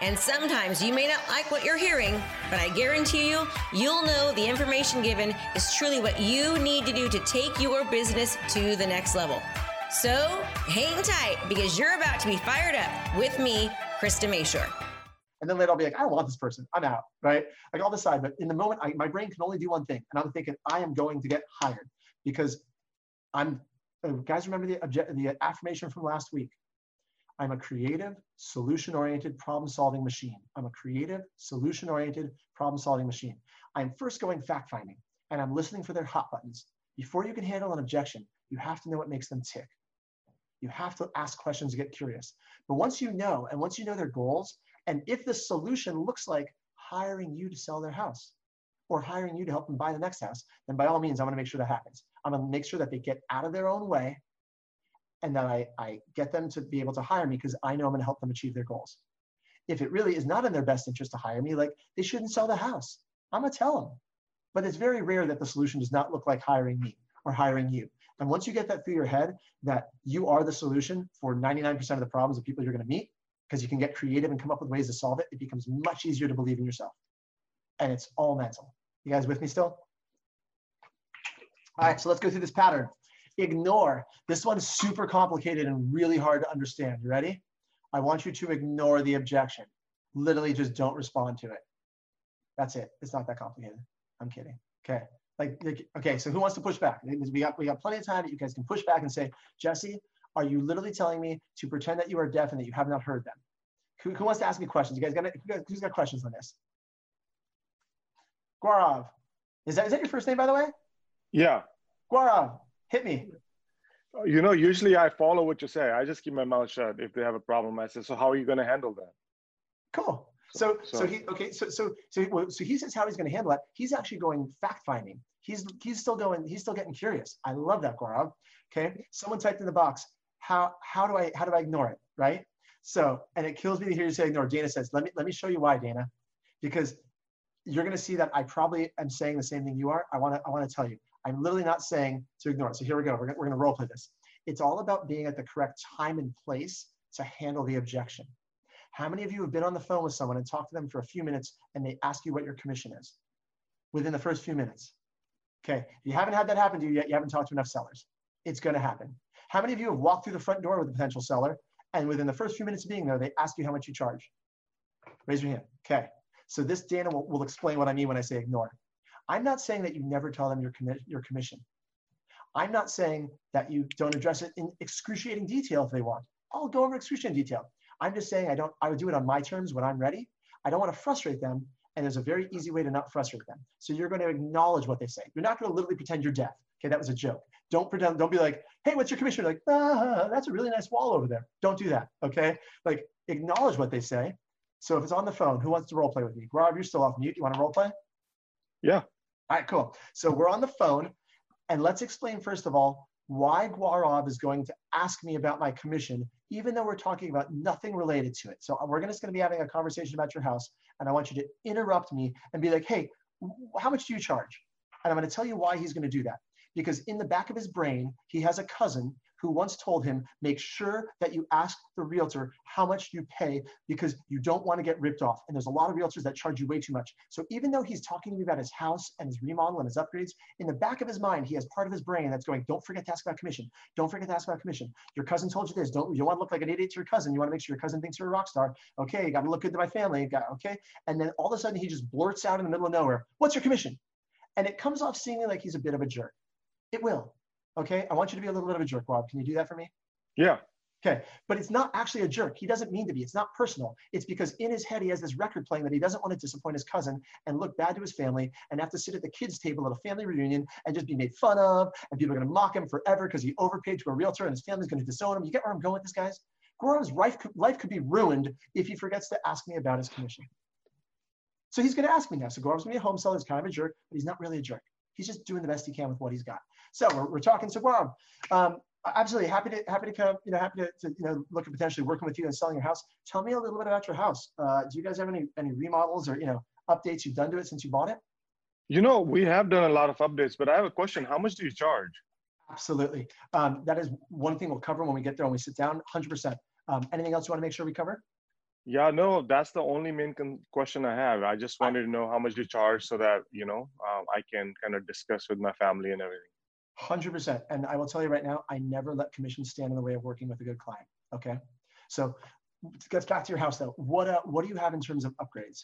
And sometimes you may not like what you're hearing, but I guarantee you, you'll know the information given is truly what you need to do to take your business to the next level. So hang tight because you're about to be fired up with me, Krista Mashore. And then later I'll be like, I don't want this person. I'm out, right? Like I'll decide. But in the moment, I, my brain can only do one thing. And I'm thinking, I am going to get hired because I'm, uh, guys, remember the, object, the affirmation from last week? I'm a creative, solution oriented problem solving machine. I'm a creative, solution oriented problem solving machine. I'm first going fact finding and I'm listening for their hot buttons. Before you can handle an objection, you have to know what makes them tick. You have to ask questions to get curious. But once you know, and once you know their goals, and if the solution looks like hiring you to sell their house or hiring you to help them buy the next house, then by all means, I'm gonna make sure that happens. I'm gonna make sure that they get out of their own way and then I, I get them to be able to hire me because I know I'm going to help them achieve their goals. If it really is not in their best interest to hire me, like they shouldn't sell the house. I'm going to tell them. But it's very rare that the solution does not look like hiring me or hiring you. And once you get that through your head that you are the solution for 99% of the problems of people you're going to meet, because you can get creative and come up with ways to solve it, it becomes much easier to believe in yourself. And it's all mental. You guys with me still? All right, so let's go through this pattern ignore. This one's super complicated and really hard to understand. You ready? I want you to ignore the objection. Literally just don't respond to it. That's it. It's not that complicated. I'm kidding. Okay. Like, like, okay, so who wants to push back? We got, we got plenty of time that you guys can push back and say, Jesse, are you literally telling me to pretend that you are deaf and that you have not heard them? Who, who wants to ask me questions? You guys got, who's got questions on this? Gaurav. Is that, is that your first name, by the way? Yeah. Gaurav, Hit me. You know, usually I follow what you say. I just keep my mouth shut if they have a problem. I say, so how are you going to handle that? Cool. So, so, so he okay. So, so, so, so he says how he's going to handle that. He's actually going fact finding. He's he's still going. He's still getting curious. I love that, Gaurav. Okay. Someone typed in the box. How how do I how do I ignore it? Right. So, and it kills me to hear you say ignore. Dana says, let me let me show you why, Dana, because you're going to see that I probably am saying the same thing you are. I want to I want to tell you. I'm literally not saying to ignore it. So here we go. We're, going to role play this. It's all about being at the correct time and place to handle the objection. How many of you have been on the phone with someone and talked to them for a few minutes and they ask you what your commission is within the first few minutes? Okay. If you haven't had that happen to you yet, you haven't talked to enough sellers. It's going to happen. How many of you have walked through the front door with a potential seller and within the first few minutes of being there, they ask you how much you charge? Raise your hand. Okay. So this Dana will, will explain what I mean when I say ignore. I'm not saying that you never tell them your, commi- your commission. I'm not saying that you don't address it in excruciating detail if they want. I'll go over excruciating detail. I'm just saying I don't. I would do it on my terms when I'm ready. I don't want to frustrate them, and there's a very easy way to not frustrate them. So you're going to acknowledge what they say. You're not going to literally pretend you're deaf. Okay, that was a joke. Don't pretend. Don't be like, hey, what's your commission? Like, ah, that's a really nice wall over there. Don't do that. Okay, like acknowledge what they say. So if it's on the phone, who wants to role play with me? Rob, you're still off mute. You want to role play? Yeah. All right, cool. So we're on the phone, and let's explain first of all why Gaurav is going to ask me about my commission, even though we're talking about nothing related to it. So we're just going to be having a conversation about your house, and I want you to interrupt me and be like, "Hey, how much do you charge?" And I'm going to tell you why he's going to do that. Because in the back of his brain, he has a cousin who once told him, make sure that you ask the realtor how much you pay because you don't want to get ripped off. And there's a lot of realtors that charge you way too much. So even though he's talking to me about his house and his remodel and his upgrades, in the back of his mind, he has part of his brain that's going, don't forget to ask about commission. Don't forget to ask about commission. Your cousin told you this. Don't you don't want to look like an idiot to your cousin. You want to make sure your cousin thinks you're a rock star. Okay, you got to look good to my family. Got, okay. And then all of a sudden he just blurts out in the middle of nowhere, what's your commission? And it comes off seemingly like he's a bit of a jerk. It will. Okay, I want you to be a little bit of a jerk, Rob. Can you do that for me? Yeah. Okay, but it's not actually a jerk. He doesn't mean to be. It's not personal. It's because in his head he has this record playing that he doesn't want to disappoint his cousin and look bad to his family and have to sit at the kids' table at a family reunion and just be made fun of and people are going to mock him forever because he overpaid to a realtor and his family's going to disown him. You get where I'm going with this, guys? Gaurav's life could, life could be ruined if he forgets to ask me about his commission. So he's going to ask me now. So Gaurav's going to be a home seller. He's kind of a jerk, but he's not really a jerk. He's just doing the best he can with what he's got. So we're, we're talking to Gaurav. Um, absolutely happy to happy to come. You know, happy to, to, you know look at potentially working with you and selling your house. Tell me a little bit about your house. Uh, do you guys have any any remodels or you know updates you've done to it since you bought it? You know, we have done a lot of updates, but I have a question. How much do you charge? Absolutely. Um, that is one thing we'll cover when we get there when we sit down. 100%. Um, anything else you want to make sure we cover? Yeah, no, that's the only main question I have. I just wanted to know how much you charge so that, you know, um, I can kind of discuss with my family and everything. 100%. And I will tell you right now, I never let commissions stand in the way of working with a good client. Okay. So gets back to your house though. What, uh, what do you have in terms of upgrades?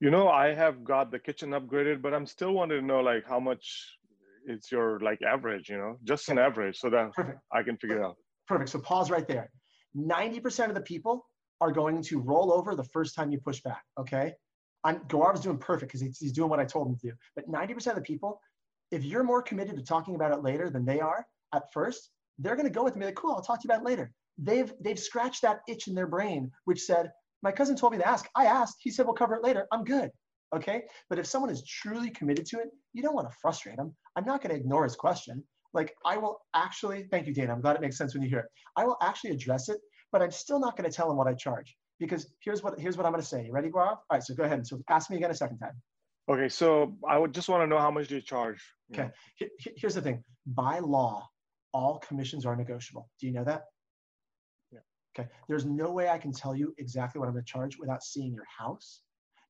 You know, I have got the kitchen upgraded, but I'm still wanting to know like how much it's your like average, you know, just an average so that Perfect. I can figure it out. Perfect. So pause right there. 90% of the people are going to roll over the first time you push back. Okay. I'm Gaurav's doing perfect because he's, he's doing what I told him to do. But 90% of the people, if you're more committed to talking about it later than they are at first, they're going to go with me like, cool, I'll talk to you about it later. They've they've scratched that itch in their brain, which said, my cousin told me to ask. I asked. He said, we'll cover it later. I'm good. Okay. But if someone is truly committed to it, you don't want to frustrate them. I'm not going to ignore his question. Like I will actually, thank you, Dana. I'm glad it makes sense when you hear it. I will actually address it, but I'm still not going to tell him what I charge because here's what here's what I'm going to say. You ready, Gaurav? All right, so go ahead. So ask me again a second time. Okay, so I would just want to know how much do you charge? Okay, here's the thing. By law, all commissions are negotiable. Do you know that? Yeah. Okay, there's no way I can tell you exactly what I'm going to charge without seeing your house,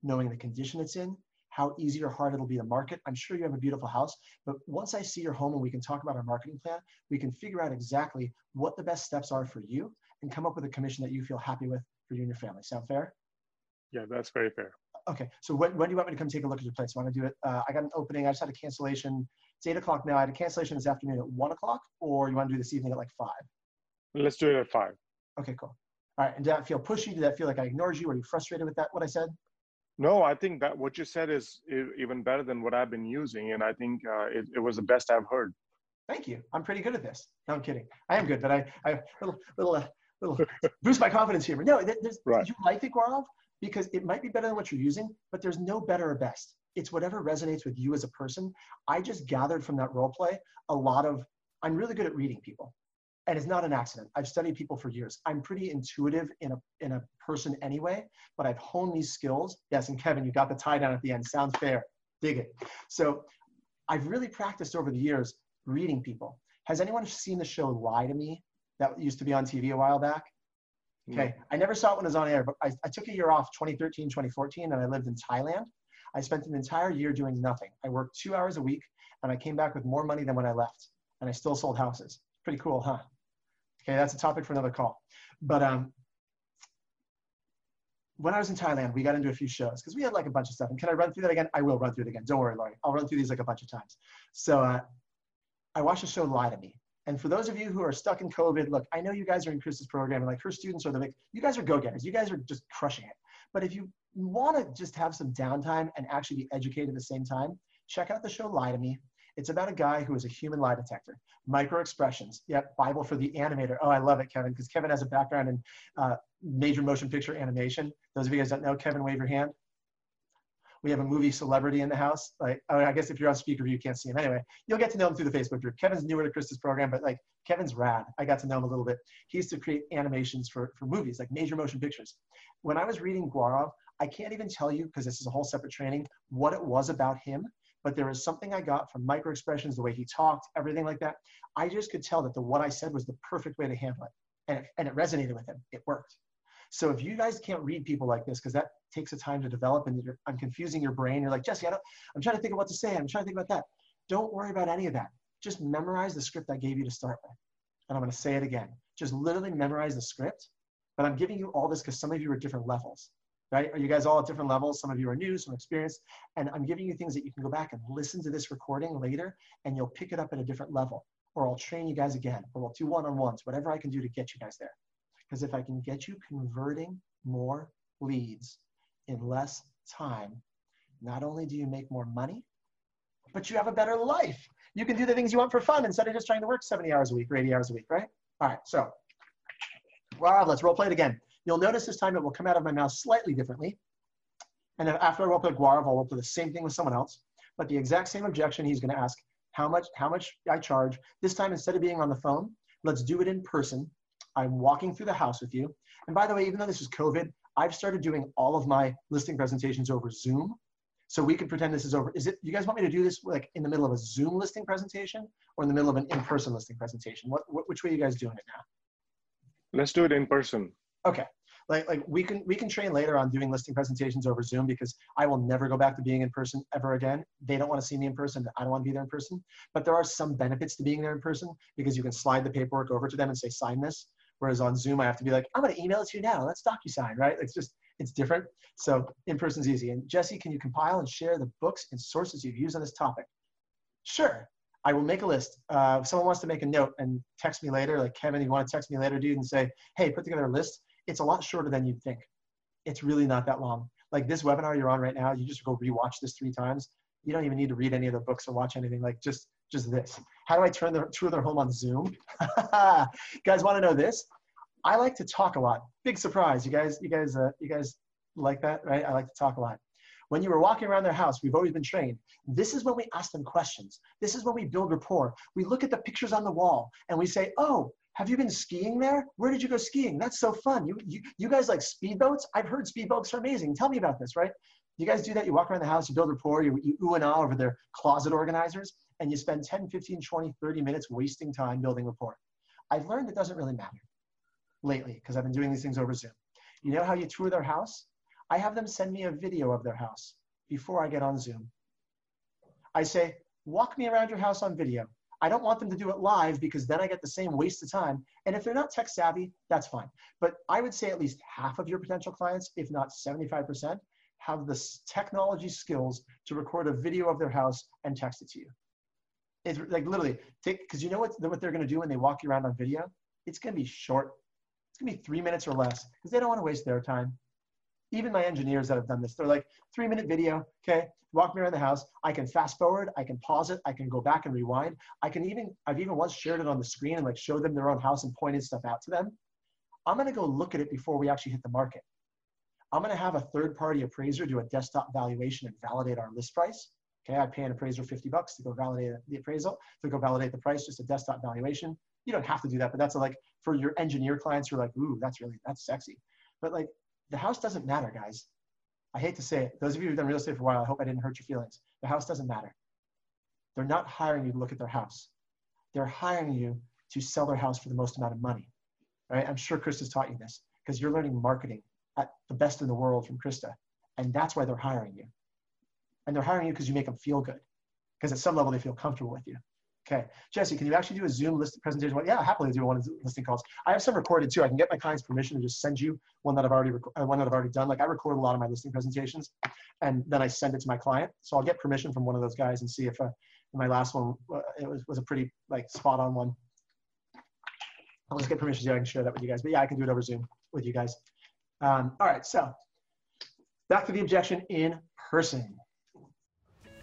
knowing the condition it's in, how easy or hard it'll be to market. I'm sure you have a beautiful house, but once I see your home and we can talk about our marketing plan, we can figure out exactly what the best steps are for you and come up with a commission that you feel happy with for you and your family. Sound fair? Yeah, that's very fair. Okay, so when, when do you want me to come take a look at your place? Want to do it? Uh, I got an opening. I just had a cancellation. It's eight o'clock now. I had a cancellation this afternoon at one o'clock, or you want to do this evening at like five? Let's do it at five. Okay, cool. All right, and did that feel pushy? Did that feel like I ignored you? Were you frustrated with that? What I said? No, I think that what you said is even better than what I've been using, and I think uh, it, it, was the best I've heard. Thank you. I'm pretty good at this. No, I'm kidding. I am good, but I, I little little uh, little boost my confidence here. But no, there's, right. you like it, Gaurav, because it might be better than what you're using, but there's no better or best. It's whatever resonates with you as a person. I just gathered from that role play a lot of. I'm really good at reading people and it's not an accident. I've studied people for years. I'm pretty intuitive in a in a person anyway, but I've honed these skills. Yes, and Kevin, you got the tie down at the end. Sounds fair. Dig it. So I've really practiced over the years reading people. Has anyone seen the show Lie to Me that used to be on TV a while back? Okay, I never saw it when it was on air, but I, I took a year off 2013, 2014, and I lived in Thailand. I spent an entire year doing nothing. I worked two hours a week, and I came back with more money than when I left, and I still sold houses. Pretty cool, huh? Okay, that's a topic for another call. But um, when I was in Thailand, we got into a few shows because we had like a bunch of stuff. And can I run through that again? I will run through it again. Don't worry, Laurie. I'll run through these like a bunch of times. So uh, I watched the show Lie to Me. And for those of you who are stuck in COVID, look, I know you guys are in Chris's program and like her students are the you guys are go-getters. You guys are just crushing it. But if you want to just have some downtime and actually be educated at the same time, check out the show Lie to Me. It's about a guy who is a human lie detector. Micro expressions. Yep, Bible for the animator. Oh, I love it, Kevin, because Kevin has a background in uh, major motion picture animation. Those of you guys that know, Kevin, wave your hand. We have a movie celebrity in the house. Like, I guess if you're on speaker, view, you can't see him. Anyway, you'll get to know him through the Facebook group. Kevin's newer to Krista's program, but like Kevin's rad. I got to know him a little bit. He used to create animations for, for movies, like major motion pictures. When I was reading Gaurav, I can't even tell you, because this is a whole separate training, what it was about him but there was something I got from micro expressions, the way he talked, everything like that. I just could tell that the what I said was the perfect way to handle it. And it, and it resonated with him. It worked. So if you guys can't read people like this, because that takes a time to develop and I'm confusing your brain, you're like, Jesse, I don't, I'm trying to think of what to say. I'm trying to think about that. Don't worry about any of that. Just memorize the script I gave you to start with. And I'm going to say it again. Just literally memorize the script. But I'm giving you all this because some of you are different levels right? Are you guys all at different levels? Some of you are new, some experienced, and I'm giving you things that you can go back and listen to this recording later, and you'll pick it up at a different level. Or I'll train you guys again, or we'll do one-on-ones, whatever I can do to get you guys there. Because if I can get you converting more leads in less time, not only do you make more money, but you have a better life. You can do the things you want for fun instead of just trying to work 70 hours a week or 80 hours a week, right? All right, so, well, let's role play it again. You'll notice this time it will come out of my mouth slightly differently. And then after I roll up with Gaurav, I'll roll up the same thing with someone else. But the exact same objection, he's to ask how much, how much I charge. This time, instead of being on the phone, let's do it in person. I'm walking through the house with you. And by the way, even though this is COVID, I've started doing all of my listing presentations over Zoom. So we can pretend this is over. Is it, you guys want me to do this like in the middle of a Zoom listing presentation or in the middle of an in-person listing presentation? What, what, which way are you guys doing it now? Let's do it in person. Okay. Like, like we can we can train later on doing listing presentations over Zoom because I will never go back to being in person ever again. They don't want to see me in person. I don't want to be there in person. But there are some benefits to being there in person because you can slide the paperwork over to them and say sign this. Whereas on Zoom, I have to be like, I'm going to email it to you now. Let's DocuSign, right? It's just it's different. So in person's easy. And Jesse, can you compile and share the books and sources you've used on this topic? Sure. I will make a list. Uh, if someone wants to make a note and text me later, like Kevin, you want to text me later, dude, and say, hey, put together a list, it's a lot shorter than you'd think. It's really not that long. Like this webinar you're on right now, you just go rewatch this three times. You don't even need to read any of the books or watch anything. Like just just this. How do I turn the tour their home on Zoom? you guys want to know this? I like to talk a lot. Big surprise. You guys, you guys, uh, you guys like that, right? I like to talk a lot. When you were walking around their house, we've always been trained. This is when we ask them questions. This is when we build rapport. We look at the pictures on the wall and we say, oh, have you been skiing there? Where did you go skiing? That's so fun. You, you, you guys like speedboats? I've heard speedboats are amazing. Tell me about this, right? You guys do that? You walk around the house, you build rapport, you, you ooh and ah over their closet organizers, and you spend 10, 15, 20, 30 minutes wasting time building rapport. I've learned it doesn't really matter lately because I've been doing these things over Zoom. You know how you tour their house? I have them send me a video of their house before I get on Zoom. I say, walk me around your house on video. I don't want them to do it live because then I get the same waste of time. And if they're not tech savvy, that's fine. But I would say at least half of your potential clients, if not 75%, have the technology skills to record a video of their house and text it to you. It's like literally take, because you know what, what they're going to do when they walk you around on video? It's going to be short. It's going to be three minutes or less because they don't want to waste their time even my engineers that have done this, they're like three minute video, okay, walk me around the house. I can fast forward, I can pause it, I can go back and rewind. I can even, I've even once shared it on the screen and like showed them their own house and pointed stuff out to them. I'm gonna go look at it before we actually hit the market. I'm gonna have a third party appraiser do a desktop valuation and validate our list price. Okay, I pay an appraiser 50 bucks to go validate the appraisal, to go validate the price, just a desktop valuation. You don't have to do that, but that's like for your engineer clients who are like, ooh, that's really, that's sexy. But like the house doesn't matter, guys. I hate to say it. Those of you who've done real estate for a while, I hope I didn't hurt your feelings. The house doesn't matter. They're not hiring you to look at their house. They're hiring you to sell their house for the most amount of money. Right? I'm sure Krista's taught you this because you're learning marketing at the best in the world from Krista. And that's why they're hiring you. And they're hiring you because you make them feel good. Because at some level they feel comfortable with you. Okay, Jesse, can you actually do a Zoom list presentation? Well, yeah, happily do one of the listing calls. I have some recorded too. I can get my client's permission to just send you one that I've already uh, one that I've already done. Like I record a lot of my listing presentations, and then I send it to my client. So I'll get permission from one of those guys and see if uh, my last one uh, it was was a pretty like spot on one. I'll just get permission so I can share that with you guys. But yeah, I can do it over Zoom with you guys. Um, all right, so back to the objection in person.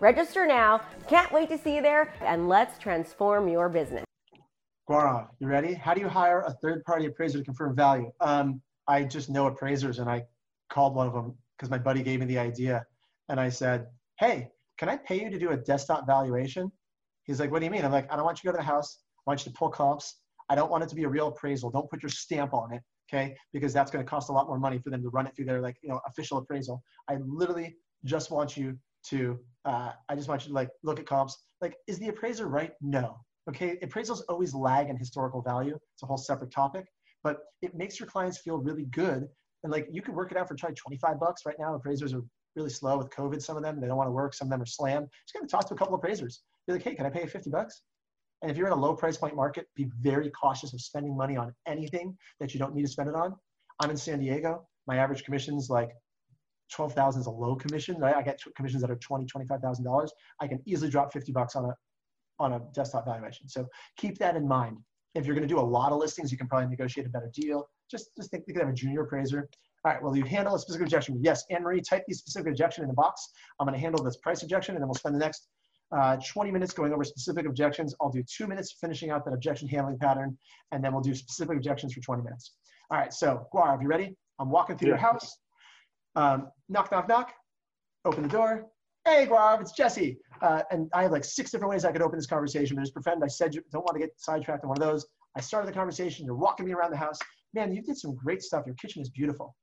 Register now. Can't wait to see you there, and let's transform your business. Gaurav, you ready? How do you hire a third party appraiser to confirm value? Um, I just know appraisers, and I called one of them because my buddy gave me the idea. And I said, Hey, can I pay you to do a desktop valuation? He's like, What do you mean? I'm like, I don't want you to go to the house. I want you to pull comps. I don't want it to be a real appraisal. Don't put your stamp on it, okay? Because that's going to cost a lot more money for them to run it through their like you know official appraisal. I literally just want you to uh, I just want you to like look at comps. Like, is the appraiser right? No. Okay, appraisals always lag in historical value. It's a whole separate topic, but it makes your clients feel really good. And like, you can work it out for try 25 bucks right now. Appraisers are really slow with COVID. Some of them they don't want to work. Some of them are slammed. Just gotta talk to a couple appraisers. Be like, hey, can I pay you 50 bucks? And if you're in a low price point market, be very cautious of spending money on anything that you don't need to spend it on. I'm in San Diego. My average commission is like 12,000 is a low commission, right? I get commissions that are 20, $25,000. I can easily drop 50 bucks on a, on a desktop valuation. So keep that in mind. If you're going to do a lot of listings, you can probably negotiate a better deal. Just, just think you could have a junior appraiser. All right, well, you handle a specific objection. Yes, Anne-Marie, type the specific objection in the box. I'm going to handle this price objection, and then we'll spend the next uh, 20 minutes going over specific objections. I'll do two minutes finishing out that objection handling pattern, and then we'll do specific objections for 20 minutes. All right, so Gaurav, you ready? I'm walking through yeah. your house. Um, knock, knock, knock. Open the door. Hey, Gaurav, it's Jesse. Uh, and I have like six different ways I could open this conversation, but just pretend I said you don't want to get sidetracked on one of those. I started the conversation. You're walking me around the house. Man, you did some great stuff. Your kitchen is beautiful.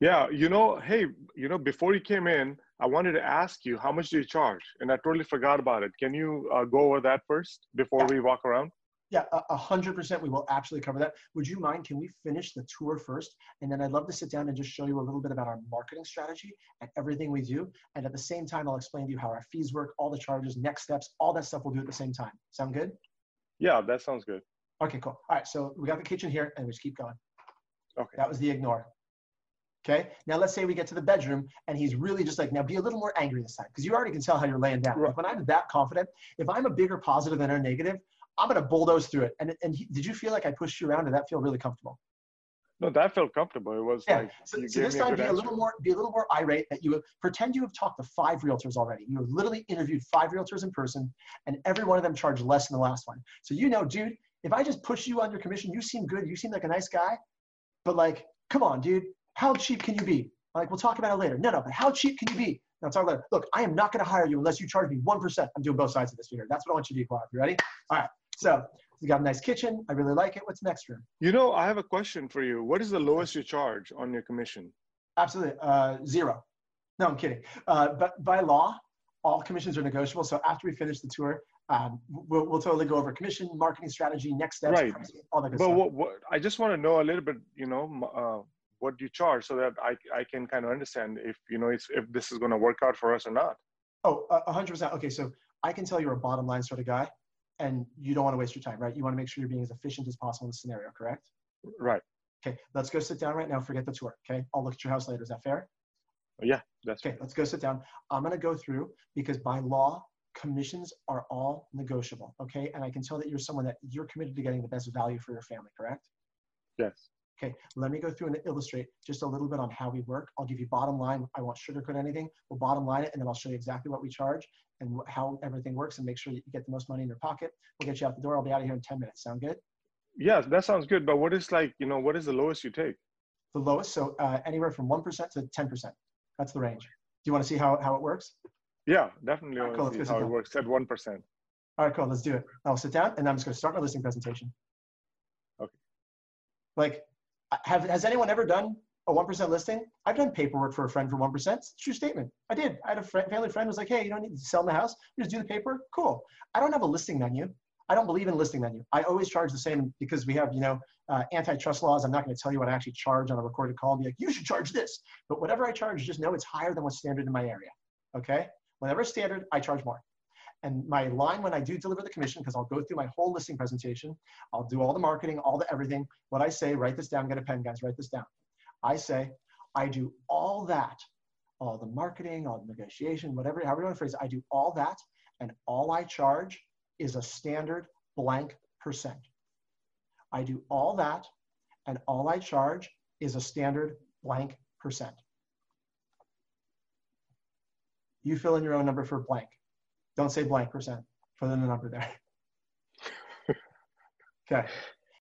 Yeah, you know, hey, you know, before you came in, I wanted to ask you how much do you charge, and I totally forgot about it. Can you uh, go over that first before yeah. we walk around? Yeah, a hundred percent. We will absolutely cover that. Would you mind? Can we finish the tour first, and then I'd love to sit down and just show you a little bit about our marketing strategy and everything we do. And at the same time, I'll explain to you how our fees work, all the charges, next steps, all that stuff we'll do at the same time. Sound good? Yeah, that sounds good. Okay, cool. All right, so we got the kitchen here, and we just keep going. Okay. That was the ignore. Okay. Now let's say we get to the bedroom and he's really just like, now be a little more angry this time because you already can tell how you're laying down. Right. when I'm that confident, if I'm a bigger positive than a negative, I'm going to bulldoze through it. And, and he, did you feel like I pushed you around? Did that feel really comfortable? No, that felt comfortable. It was yeah. like so, so this time be a, a little more be a little more irate that you pretend you have talked to five realtors already. You have literally interviewed five realtors in person, and every one of them charged less than the last one. So you know, dude, if I just push you on your commission, you seem good, you seem like a nice guy, but like, come on, dude, how cheap can you be? Like, we'll talk about it later. No, no, but how cheap can you be? Now talk about it. Look, I am not going to hire you unless you charge me 1%. I'm doing both sides of this here. That's what I want you to do, Clark. You ready? All right. So you got a nice kitchen. I really like it. What's next room? You know, I have a question for you. What is the lowest you charge on your commission? Absolutely. Uh, zero. No, I'm kidding. Uh, but by law, all commissions are negotiable. So after we finish the tour, um, we'll, we'll totally go over commission, marketing strategy, next steps, right. all that good but stuff. What, what, I just want to know a little bit, you know, uh, what you charge so that I, I can kind of understand if, you know, if this is going to work out for us or not. Oh, a hundred percent. Okay. So I can tell you're a bottom line sort of guy and you don't want to waste your time, right? You want to make sure you're being as efficient as possible in the scenario, correct? Right. Okay, let's go sit down right now. Forget the tour. Okay, I'll look at your house later. Is that fair? Oh, yeah, that's okay. Let's go sit down. I'm going to go through because by law, commissions are all negotiable. Okay, and I can tell that you're someone that you're committed to getting the best value for your family, correct? Yes. Okay, let me go through and illustrate just a little bit on how we work. I'll give you bottom line. I won't sugarcoat anything. We'll bottom line it, and then I'll show you exactly what we charge and how everything works and make sure that you get the most money in your pocket. We'll get you out the door. I'll be out of here in 10 minutes. Sound good? Yes, that sounds good. But what is like, you know, what is the lowest you take? The lowest, so uh, anywhere from 1% to 10%. That's the range. Do you want to see how, how it works? Yeah, definitely. Right, cool, how it works at 1%. All right, cool. Let's do it. I'll sit down and I'm just going to start my listing presentation. Okay. Like, have, has anyone ever done a 1% listing. I've done paperwork for a friend for 1%. It's true statement. I did. I had a friend, family friend was like, hey, you don't need to sell my house. You just do the paper. Cool. I don't have a listing menu. I don't believe in listing menu. I always charge the same because we have, you know, uh, antitrust laws. I'm not going to tell you what I actually charge on a recorded call be like, you should charge this. But whatever I charge, just know it's higher than what's standard in my area. Okay? Whenever standard, I charge more. And my line when I do deliver the commission, because I'll go through my whole listing presentation, I'll do all the marketing, all the everything. What I say, write this down, get a pen, guys, write this down. I say, I do all that, all the marketing, all the negotiation, whatever, however you want to phrase it, I do all that, and all I charge is a standard blank percent. I do all that, and all I charge is a standard blank percent. You fill in your own number for blank. Don't say blank percent. Fill in the number there. okay.